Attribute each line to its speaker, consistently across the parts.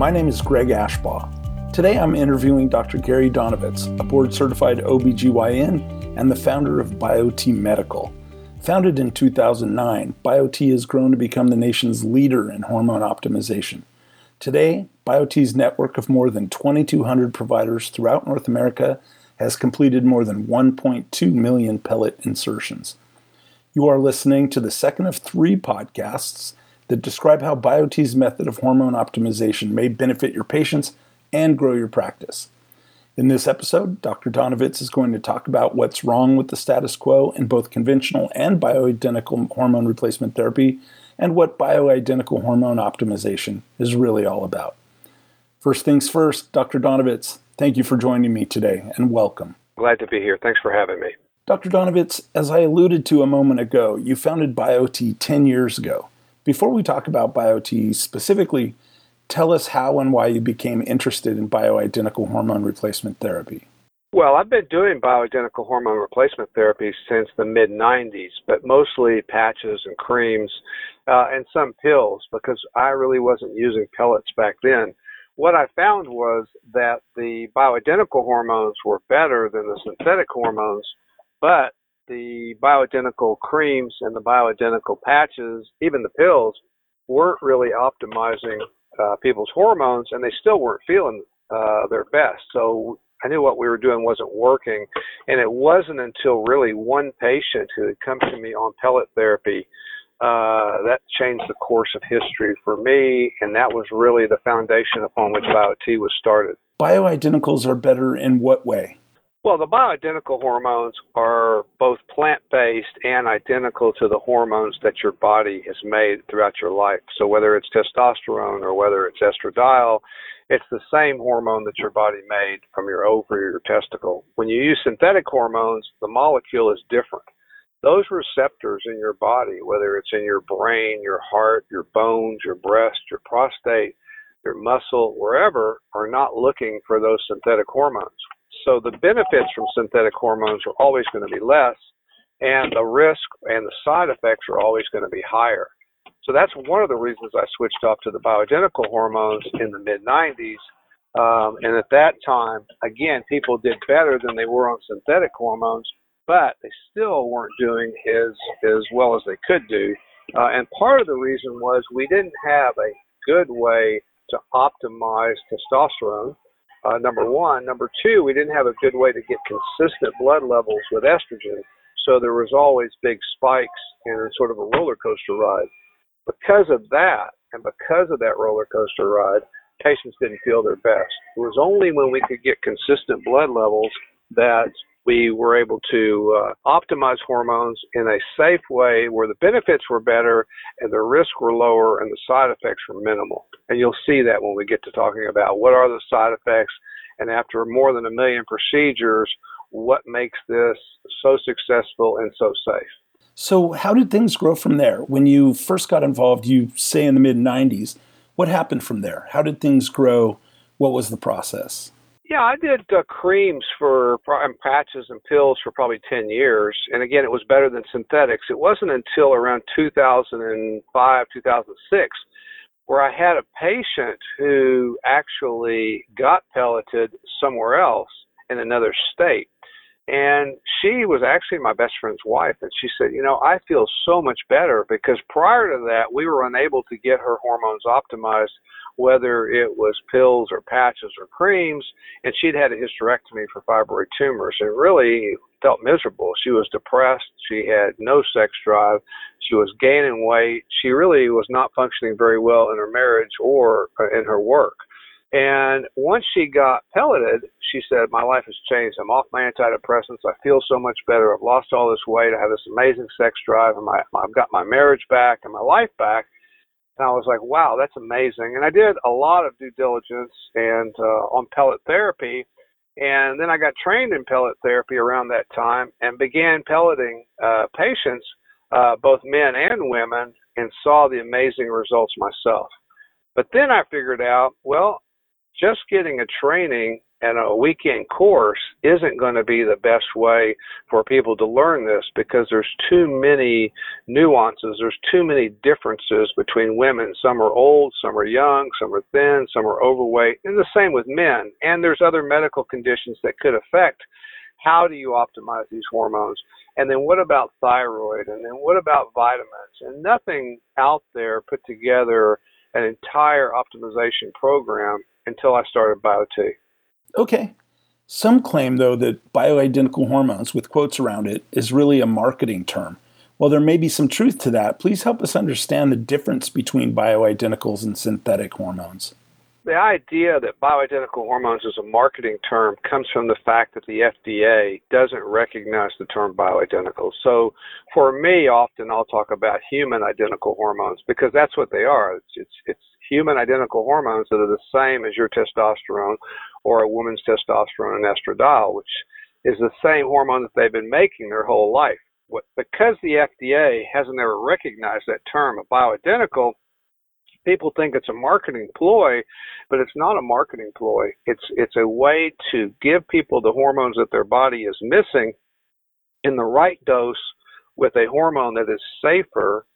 Speaker 1: My name is Greg Ashbaugh. Today I'm interviewing Dr. Gary Donovitz, a board certified OBGYN and the founder of BioTE Medical. Founded in 2009, BioTE has grown to become the nation's leader in hormone optimization. Today, BioTE's network of more than 2,200 providers throughout North America has completed more than 1.2 million pellet insertions. You are listening to the second of three podcasts that describe how BioTE's method of hormone optimization may benefit your patients and grow your practice. In this episode, Dr. Donovitz is going to talk about what's wrong with the status quo in both conventional and bioidentical hormone replacement therapy and what bioidentical hormone optimization is really all about. First things first, Dr. Donovitz, thank you for joining me today and welcome.
Speaker 2: Glad to be here. Thanks for having me.
Speaker 1: Dr. Donovitz, as I alluded to a moment ago, you founded BioTE 10 years ago. Before we talk about BioTE specifically, tell us how and why you became interested in bioidentical hormone replacement therapy.
Speaker 2: Well, I've been doing bioidentical hormone replacement therapy since the mid 90s, but mostly patches and creams uh, and some pills because I really wasn't using pellets back then. What I found was that the bioidentical hormones were better than the synthetic hormones, but the bioidentical creams and the bioidentical patches, even the pills, weren't really optimizing uh, people's hormones, and they still weren't feeling uh, their best. So I knew what we were doing wasn't working. And it wasn't until really one patient who had come to me on pellet therapy uh, that changed the course of history for me. And that was really the foundation upon which BioTE was started.
Speaker 1: Bioidenticals are better in what way?
Speaker 2: Well, the bioidentical hormones are both plant based and identical to the hormones that your body has made throughout your life. So, whether it's testosterone or whether it's estradiol, it's the same hormone that your body made from your ovary or your testicle. When you use synthetic hormones, the molecule is different. Those receptors in your body, whether it's in your brain, your heart, your bones, your breast, your prostate, your muscle, wherever, are not looking for those synthetic hormones. So the benefits from synthetic hormones are always going to be less, and the risk and the side effects are always going to be higher. So that's one of the reasons I switched off to the bioidentical hormones in the mid 90s. Um, and at that time, again, people did better than they were on synthetic hormones, but they still weren't doing as as well as they could do. Uh, and part of the reason was we didn't have a good way to optimize testosterone. Uh, number one. Number two, we didn't have a good way to get consistent blood levels with estrogen. So there was always big spikes and sort of a roller coaster ride. Because of that, and because of that roller coaster ride, patients didn't feel their best. It was only when we could get consistent blood levels that we were able to uh, optimize hormones in a safe way where the benefits were better and the risks were lower and the side effects were minimal. And you'll see that when we get to talking about what are the side effects and after more than a million procedures, what makes this so successful and so safe.
Speaker 1: So, how did things grow from there? When you first got involved, you say in the mid 90s, what happened from there? How did things grow? What was the process?
Speaker 2: Yeah, I did uh, creams for and patches and pills for probably 10 years. And again, it was better than synthetics. It wasn't until around 2005, 2006 where I had a patient who actually got pelleted somewhere else in another state. And she was actually my best friend's wife. And she said, You know, I feel so much better because prior to that, we were unable to get her hormones optimized, whether it was pills or patches or creams. And she'd had a hysterectomy for fibroid tumors and really felt miserable. She was depressed. She had no sex drive. She was gaining weight. She really was not functioning very well in her marriage or uh, in her work. And once she got pelleted, she said, My life has changed. I'm off my antidepressants. I feel so much better. I've lost all this weight. I have this amazing sex drive. And my, I've got my marriage back and my life back. And I was like, wow, that's amazing. And I did a lot of due diligence and uh, on pellet therapy. And then I got trained in pellet therapy around that time and began pelleting uh, patients, uh, both men and women, and saw the amazing results myself. But then I figured out, well, just getting a training and a weekend course isn't going to be the best way for people to learn this because there's too many nuances. There's too many differences between women. Some are old some are young some are thin some are overweight and the same with men. And there's other medical conditions that could affect how do you optimize these hormones. And then what about thyroid? And then what about vitamins? And nothing out there put together an entire optimization program until I started BioTE.
Speaker 1: Okay. Some claim, though, that bioidentical hormones, with quotes around it, is really a marketing term. While there may be some truth to that, please help us understand the difference between bioidenticals and synthetic hormones.
Speaker 2: The idea that bioidentical hormones is a marketing term comes from the fact that the FDA doesn't recognize the term bioidentical. So for me, often I'll talk about human identical hormones because that's what they are. It's, it's, it's human identical hormones that are the same as your testosterone or a woman's testosterone and estradiol, which is the same hormone that they've been making their whole life. Because the FDA hasn't ever recognized that term bioidentical, people think it's a marketing ploy, but it's not a marketing ploy. It's it's a way to give people the hormones that their body is missing in the right dose with a hormone that is safer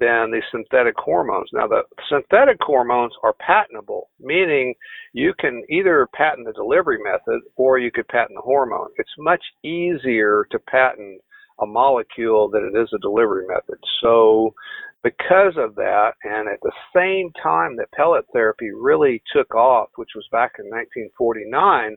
Speaker 2: than the synthetic hormones. Now, the synthetic hormones are patentable, meaning you can either patent the delivery method or you could patent the hormone. It's much easier to patent a molecule than it is a delivery method. So, because of that, and at the same time that pellet therapy really took off, which was back in 1949,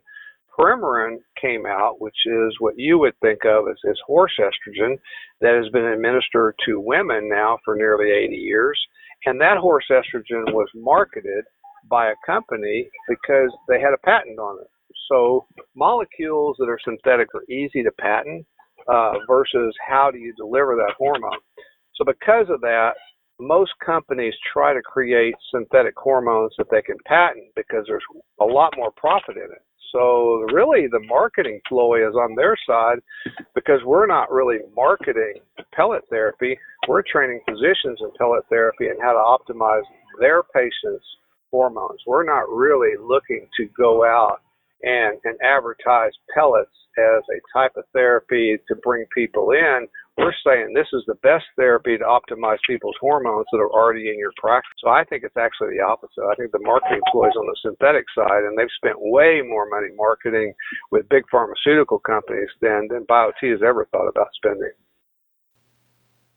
Speaker 2: Premarin came out, which is what you would think of as, as horse estrogen, that has been administered to women now for nearly 80 years. And that horse estrogen was marketed by a company because they had a patent on it. So molecules that are synthetic are easy to patent uh, versus how do you deliver that hormone. So because of that, most companies try to create synthetic hormones that they can patent because there's a lot more profit in it. So really the marketing ploy is on their side because we're not really marketing pellet therapy. We're training physicians in pellet therapy and how to optimize their patients' hormones. We're not really looking to go out and, and advertise pellets as a type of therapy to bring people in. We're saying this is the best therapy to optimize people's hormones that are already in your practice. So I think it's actually the opposite. I think the marketing ploy is on the synthetic side, and they've spent way more money marketing with big pharmaceutical companies than, than BioTE has ever thought about spending.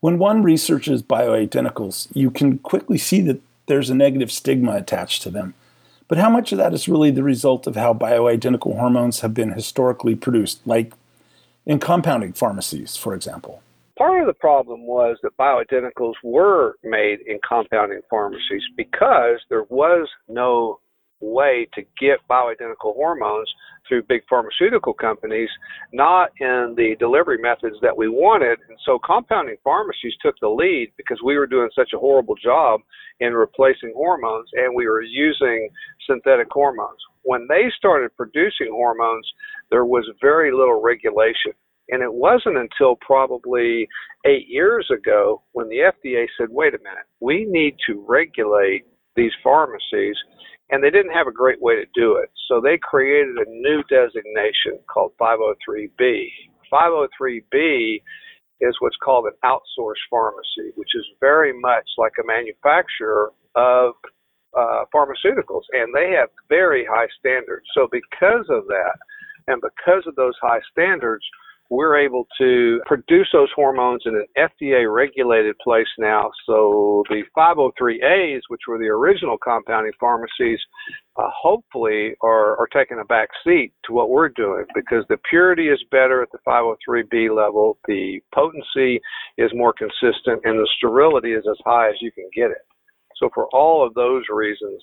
Speaker 1: When one researches bioidenticals, you can quickly see that there's a negative stigma attached to them. But how much of that is really the result of how bioidentical hormones have been historically produced, like in compounding pharmacies, for example?
Speaker 2: Part of the problem was that bioidenticals were made in compounding pharmacies because there was no way to get bioidentical hormones through big pharmaceutical companies, not in the delivery methods that we wanted. And so compounding pharmacies took the lead because we were doing such a horrible job in replacing hormones and we were using synthetic hormones. When they started producing hormones, there was very little regulation. And it wasn't until probably eight years ago when the FDA said, wait a minute, we need to regulate these pharmacies. And they didn't have a great way to do it. So they created a new designation called 503B. 503B is what's called an outsourced pharmacy, which is very much like a manufacturer of uh, pharmaceuticals, and they have very high standards. So, because of that, and because of those high standards, we're able to produce those hormones in an FDA regulated place now. So the 503As, which were the original compounding pharmacies, uh, hopefully are, are taking a back seat to what we're doing because the purity is better at the 503B level, the potency is more consistent, and the sterility is as high as you can get it. So for all of those reasons,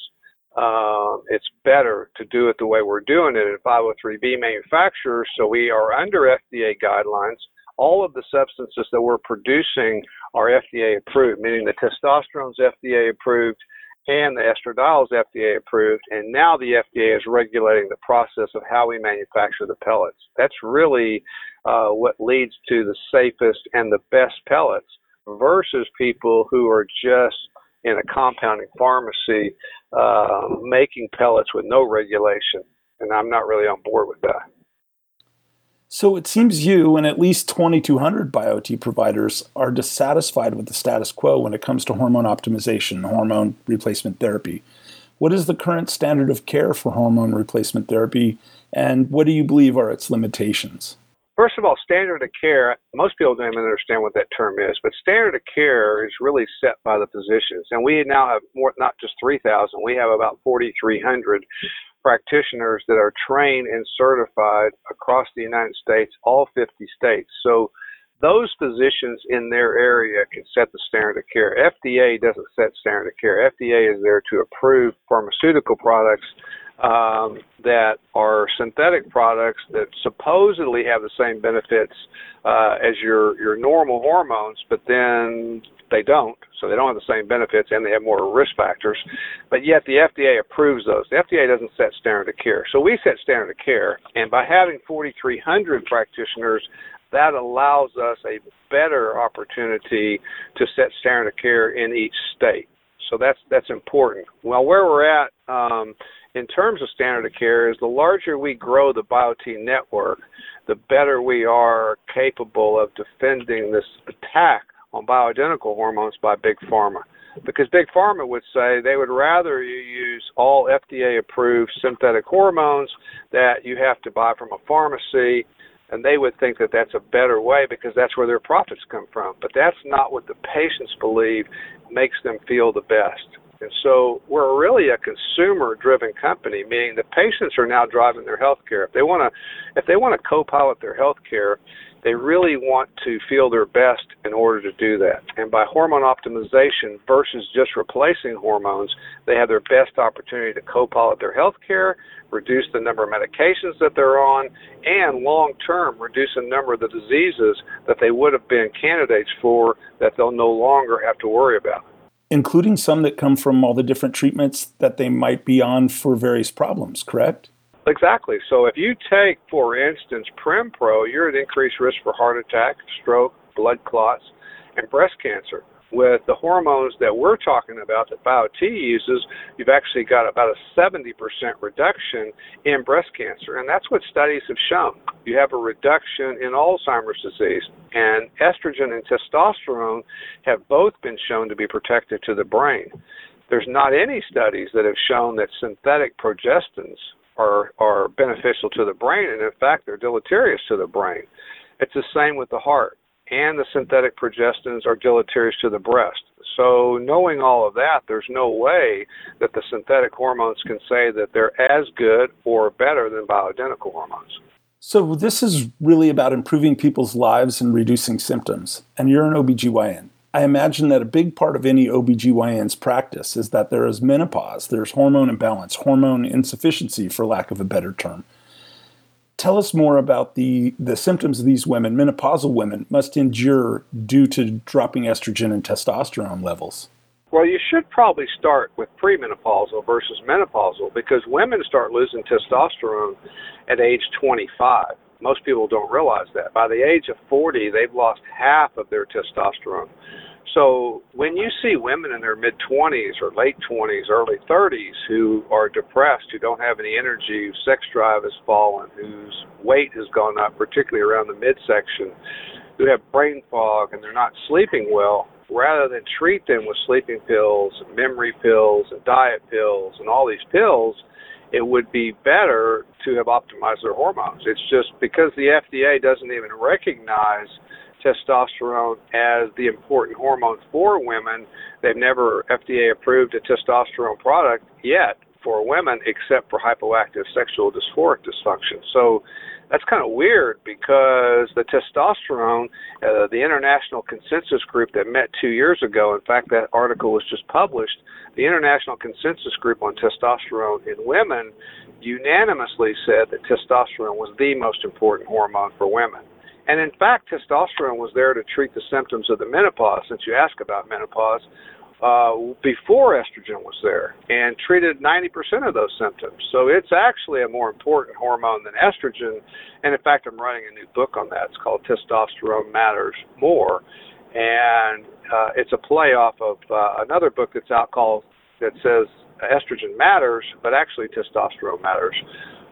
Speaker 2: uh, it's better to do it the way we're doing it at 503B manufacturers. So we are under FDA guidelines. All of the substances that we're producing are FDA approved, meaning the testosterone's FDA approved and the estradiol is FDA approved. And now the FDA is regulating the process of how we manufacture the pellets. That's really uh, what leads to the safest and the best pellets versus people who are just in a compounding pharmacy uh, making pellets with no regulation. and I'm not really on board with that.
Speaker 1: So it seems you and at least 2,200 BioTE providers are dissatisfied with the status quo when it comes to hormone optimization, hormone replacement therapy. What is the current standard of care for hormone replacement therapy, and what do you believe are its limitations?
Speaker 2: First of all, standard of care, most people don't even understand what that term is, but standard of care is really set by the physicians. And we now have more, not just 3,000, we have about 4,300 practitioners that are trained and certified across the United States, all 50 states. So those physicians in their area can set the standard of care. FDA doesn't set standard of care. FDA is there to approve pharmaceutical products um, that are synthetic products that supposedly have the same benefits uh, as your your normal hormones, but then they don't, so they don't have the same benefits and they have more risk factors. But yet the FDA approves those. The FDA doesn't set standard of care. So we set standard of care, and by having 4,300 practitioners, that allows us a better opportunity to set standard of care in each state. So that's that's important. Well, where we're at um, in terms of standard of care is the larger we grow the BioTE network, the better we are capable of defending this attack on bioidentical hormones by Big Pharma. Because Big Pharma would say they would rather you use all FDA approved synthetic hormones that you have to buy from a pharmacy, and they would think that that's a better way because that's where their profits come from. But that's not what the patients believe makes them feel the best. And so we're really a consumer driven company, meaning the patients are now driving their health care. If they want to if they want to co-pilot their health care, they really want to feel their best in order to do that. And by hormone optimization versus just replacing hormones, they have their best opportunity to co-pilot their health care, reduce the number of medications that they're on, and long term reduce the number of the diseases that they would have been candidates for that they'll no longer have to worry about
Speaker 1: including some that come from all the different treatments that they might be on for various problems, correct?
Speaker 2: Exactly. So if you take, for instance, Prempro, you're at increased risk for heart attack, stroke, blood clots, and breast cancer with the hormones that we're talking about that BioTE uses, you've actually got about a 70% reduction in breast cancer. And that's what studies have shown. You have a reduction in Alzheimer's disease. And estrogen and testosterone have both been shown to be protective to the brain. There's not any studies that have shown that synthetic progestins are, are beneficial to the brain, and in fact, they're deleterious to the brain. It's the same with the heart and the synthetic progestins are deleterious to the breast. So, knowing all of that, there's no way that the synthetic hormones can say that they're as good or better than bioidentical hormones.
Speaker 1: So, this is really about improving people's lives and reducing symptoms. And you're an OBGYN. I imagine that a big part of any OBGYN's practice is that there is menopause, there's hormone imbalance, hormone insufficiency, for lack of a better term. Tell us more about the, the symptoms these women, menopausal women, must endure due to dropping estrogen and testosterone levels.
Speaker 2: Well, you should probably start with premenopausal versus menopausal because women start losing testosterone at age 25. Most people don't realize that. By the age of 40, they've lost half of their testosterone. So when you see women in their mid 20s or late 20s, early 30s who are depressed, who don't have any energy, whose sex drive has fallen, whose weight has gone up, particularly around the midsection, who have brain fog and they're not sleeping well, rather than treat them with sleeping pills and memory pills and diet pills and all these pills, it would be better to have optimized their hormones. It's just because the FDA doesn't even recognize testosterone as the important hormone for women. They've never FDA approved a testosterone product yet for women except for hypoactive sexual dysphoric dysfunction. So that's kind of weird because the testosterone, uh, the international consensus group that met two years ago, in fact, that article was just published, the international consensus group on testosterone in women unanimously said that testosterone was the most important hormone for women. And in fact, testosterone was there to treat the symptoms of the menopause, since you ask about menopause, uh, before estrogen was there, and treated 90% of those symptoms. So it's actually a more important hormone than estrogen. And in fact, I'm writing a new book on that. It's called Testosterone Matters More. And uh, it's a play off of uh, another book that's out called that says estrogen matters, but actually testosterone matters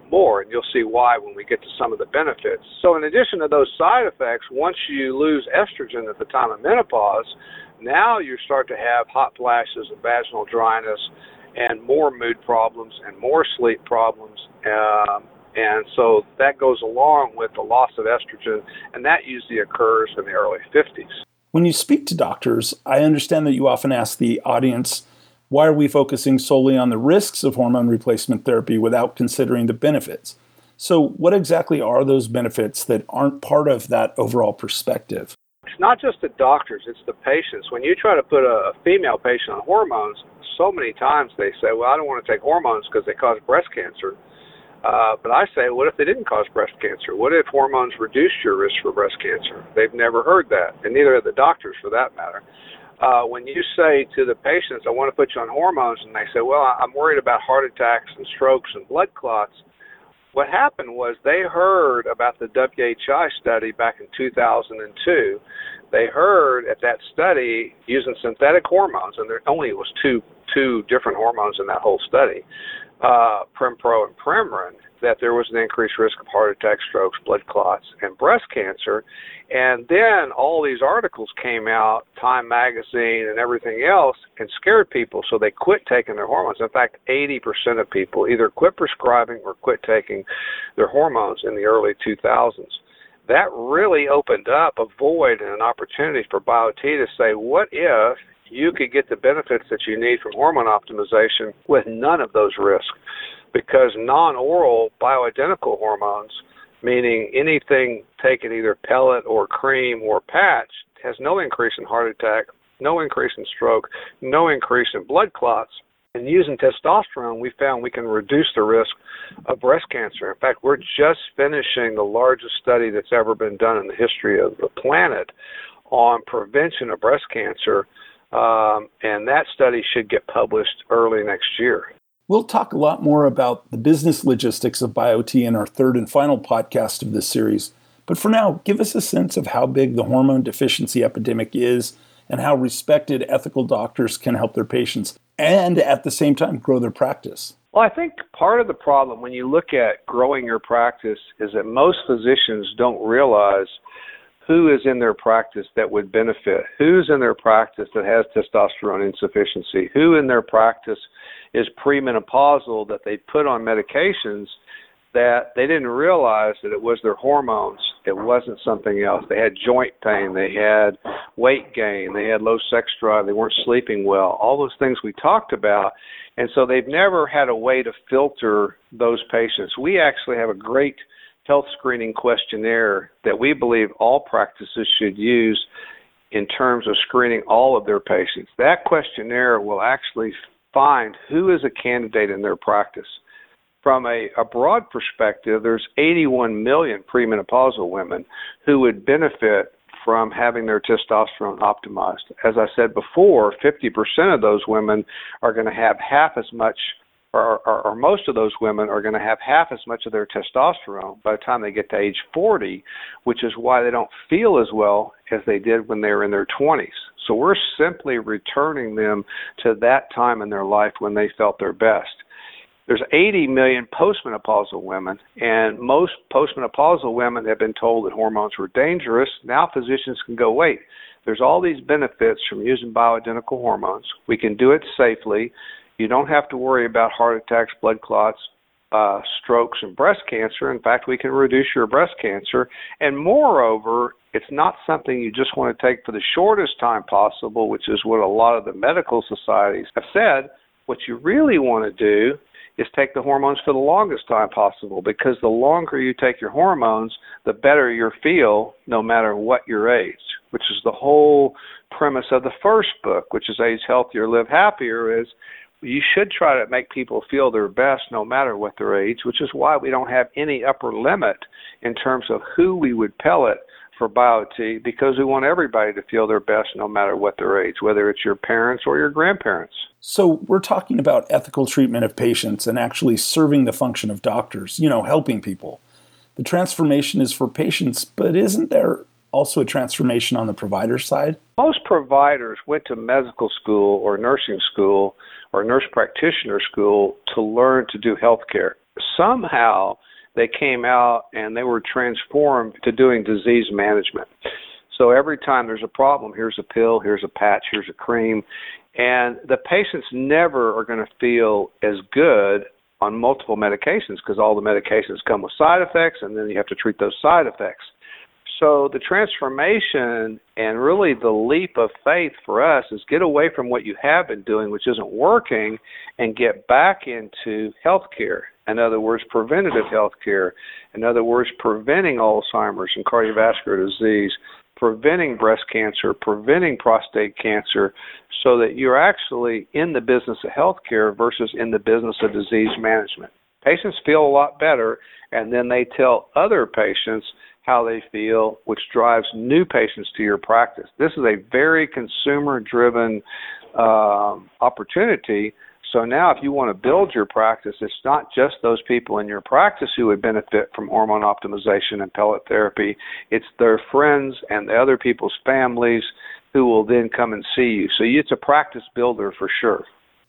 Speaker 2: more, and you'll see why when we get to some of the benefits. So, in addition to those side effects, once you lose estrogen at the time of menopause, now you start to have hot flashes and vaginal dryness and more mood problems and more sleep problems. Um, and so that goes along with the loss of estrogen, and that usually occurs in the early 50s.
Speaker 1: When you speak to doctors, I understand that you often ask the audience, why are we focusing solely on the risks of hormone replacement therapy without considering the benefits? So, what exactly are those benefits that aren't part of that overall perspective?
Speaker 2: It's not just the doctors, it's the patients. When you try to put a, female patient on hormones, so many times they say, Well, I don't want to take hormones because they cause breast cancer. Uh, but I say, what if they didn't cause breast cancer? What if hormones reduced your risk for breast cancer? They've never heard that, and neither have the doctors for that matter. Uh, when you say to the patients, I want to put you on hormones, and they say, well, I'm worried about heart attacks and strokes and blood clots, what happened was they heard about the WHI study back in 2002. They heard at that study using synthetic hormones, and there only was two two different hormones in that whole study uh, Prempro and Premarin, that there was an increased risk of heart attacks, strokes, blood clots, and breast cancer. And then all these articles came out, Time Magazine and everything else, and scared people, so they quit taking their hormones. In fact, 80% of people either quit prescribing or quit taking their hormones in the early 2000s. That really opened up a void and an opportunity for BioTE to say, what if you could get the benefits that you need from hormone optimization with none of those risks. Because non oral bioidentical hormones, meaning anything taken either pellet or cream or patch, has no increase in heart attack, no increase in stroke, no increase in blood clots. And using testosterone, we found we can reduce the risk of breast cancer. In fact, we're just finishing the largest study that's ever been done in the history of the planet on prevention of breast cancer um, and that study should get published early next year.
Speaker 1: We'll talk a lot more about the business logistics of BioTE in our third and final podcast of this series. But for now, give us a sense of how big the hormone deficiency epidemic is and how respected ethical doctors can help their patients and at the same time grow their practice.
Speaker 2: Well, I think part of the problem when you look at growing your practice is that most physicians don't realize who is in their practice that would benefit, who's in their practice that has testosterone insufficiency, who in their practice is premenopausal that they put on medications that they didn't realize that it was their hormones. It wasn't something else. They had joint pain, they had weight gain, they had low sex drive, they weren't sleeping well, all those things we talked about. And so they've never had a way to filter those patients. We actually have a great health screening questionnaire that we believe all practices should use in terms of screening all of their patients. That questionnaire will actually find who is a candidate in their practice. From a, a broad perspective, there's 81 million premenopausal women who would benefit from having their testosterone optimized. As I said before, 50% of those women are going to have half as much or, or, or most of those women are going to have half as much of their testosterone by the time they get to age 40, which is why they don't feel as well as they did when they were in their 20s. So we're simply returning them to that time in their life when they felt their best. There's 80 million postmenopausal women, and most postmenopausal women have been told that hormones were dangerous. Now physicians can go, wait, there's all these benefits from using bioidentical hormones. We can do it safely you don't have to worry about heart attacks, blood clots, uh, strokes, and breast cancer. In fact, we can reduce your breast cancer. And moreover, it's not something you just want to take for the shortest time possible, which is what a lot of the medical societies have said. What you really want to do is take the hormones for the longest time possible because the longer you take your hormones, the better you feel no matter what your age, which is the whole premise of the first book, which is Age Healthier, Live Happier, is you should try to make people feel their best no matter what their age, which is why we don't have any upper limit in terms of who we would pellet for BioTE because we want everybody to feel their best no matter what their age, whether it's your parents or your grandparents.
Speaker 1: So, we're talking about ethical treatment of patients and actually serving the function of doctors, you know, helping people. The transformation is for patients, but isn't there also a transformation on the provider side?
Speaker 2: Most providers went to medical school or nursing school or nurse practitioner school to learn to do healthcare. somehow they came out and they were transformed to doing disease management. So every time there's a problem, here's a pill, here's a patch, here's a cream. And the patients never are going to feel as good on multiple medications because all the medications come with side effects and then you have to treat those side effects. So the transformation and really the leap of faith for us is get away from what you have been doing, which isn't working, and get back into healthcare. In other words, preventative healthcare. In other words, preventing Alzheimer's and cardiovascular disease, preventing breast cancer, preventing prostate cancer, so that you're actually in the business of healthcare versus in the business of disease management. Patients feel a lot better, and then they tell other patients how they feel, which drives new patients to your practice. This is a very consumer driven uh, opportunity. So now, if you want to build your practice, it's not just those people in your practice who would benefit from hormone optimization and pellet therapy, it's their friends and the other people's families who will then come and see you. So it's a practice builder for sure.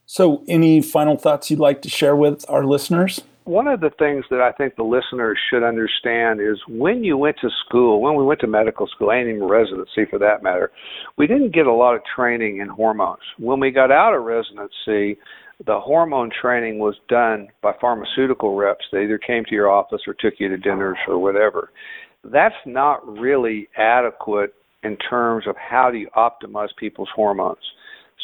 Speaker 1: So, any final thoughts you'd like to share with our listeners?
Speaker 2: One of the things that I think the listeners should understand is when you went to school, when we went to medical school, and even residency for that matter, we didn't get a lot of training in hormones. When we got out of residency, the hormone training was done by pharmaceutical reps. They either came to your office or took you to dinners or whatever. That's not really adequate in terms of how do you optimize people's hormones.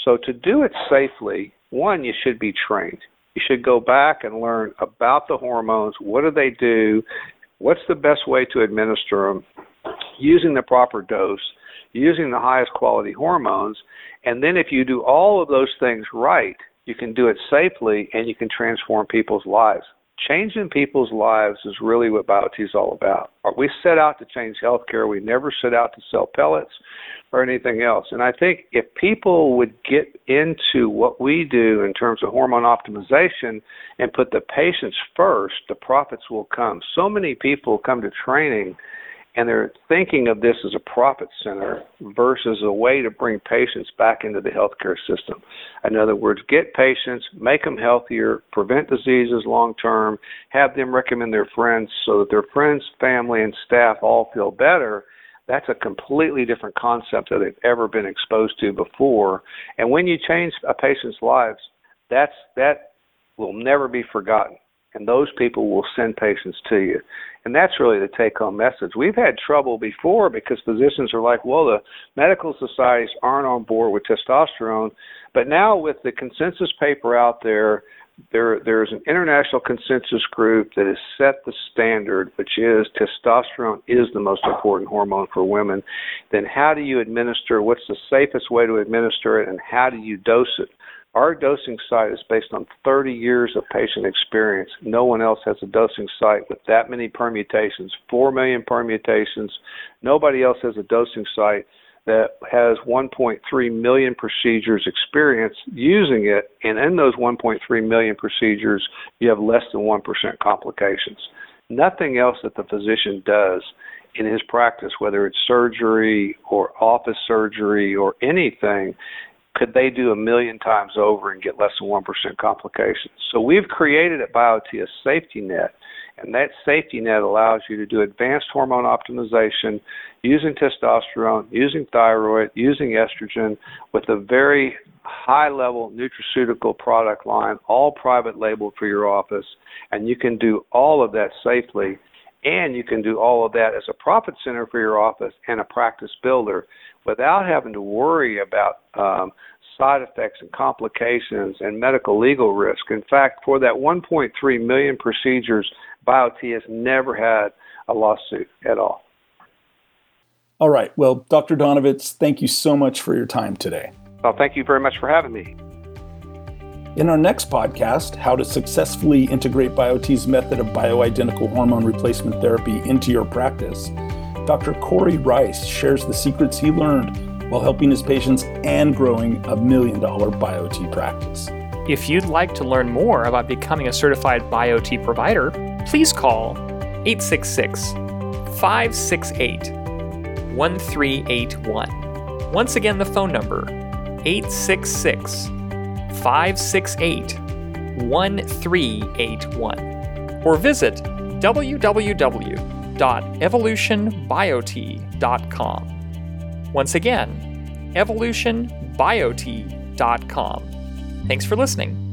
Speaker 2: So to do it safely, one, you should be trained. You should go back and learn about the hormones. What do they do? What's the best way to administer them? Using the proper dose, using the highest quality hormones. And then if you do all of those things right, you can do it safely and you can transform people's lives. Changing people's lives is really what BioTE is all about. Uh, we set out to change healthcare. We never set out to sell pellets or anything else. And I think if people would get into what we do in terms of hormone optimization and put the patients first, the profits will come. So many people come to training and they're thinking of this as a profit center versus a way to bring patients back into the healthcare system. In other words, get patients, make them healthier, prevent diseases long term, have them recommend their friends so that their friends, family, and staff all feel better. That's a completely different concept that they've ever been exposed to before. And when you change a patient's lives, that's that will never be forgotten and those people will send patients to you. And that's really the take home message. We've had trouble before because physicians are like, well, the medical societies aren't on board with testosterone. But now, with the consensus paper out there, there there's an international consensus group that has set the standard, which is testosterone is the most important hormone for women. Then, how do you administer? What's the safest way to administer it, and how do you dose it? Our dosing site is based on 30 years of patient experience. No one else has a dosing site with that many permutations, 4 million permutations. Nobody else has a dosing site that has 1.3 million procedures experience using it, and in those 1.3 million procedures, you have less than 1% complications. Nothing else that the physician does in his practice, whether it's surgery or office surgery or anything, could they do a million times over and get less than 1% complications? So we've created at BioTE a safety net, and that safety net allows you to do advanced hormone optimization using testosterone, using thyroid, using estrogen with a very high level nutraceutical product line, all private labeled for your office, and you can do all of that safely and you can do all of that as a profit center for your office and a practice builder without having to worry about um, side effects and complications and medical legal risk. In fact, for that 1.3 million procedures, BioTE has never had a lawsuit at all.
Speaker 1: All right. Well, Dr. Donovitz, thank you so much for your time today.
Speaker 2: Well, thank you very much for having me.
Speaker 1: In our next podcast, how to successfully integrate BioTE's method of bioidentical hormone replacement therapy into your practice, Dr. Corey Rice shares the secrets he learned while helping his patients and growing a million dollar BioTE practice.
Speaker 3: If you'd like to learn more about becoming a certified BioTE provider, please call 866 568 1381. Once again, the phone number 866 568 1381. or visit www.evolutionbiot.com. Once again, evolutionbiot.com. Thanks for listening.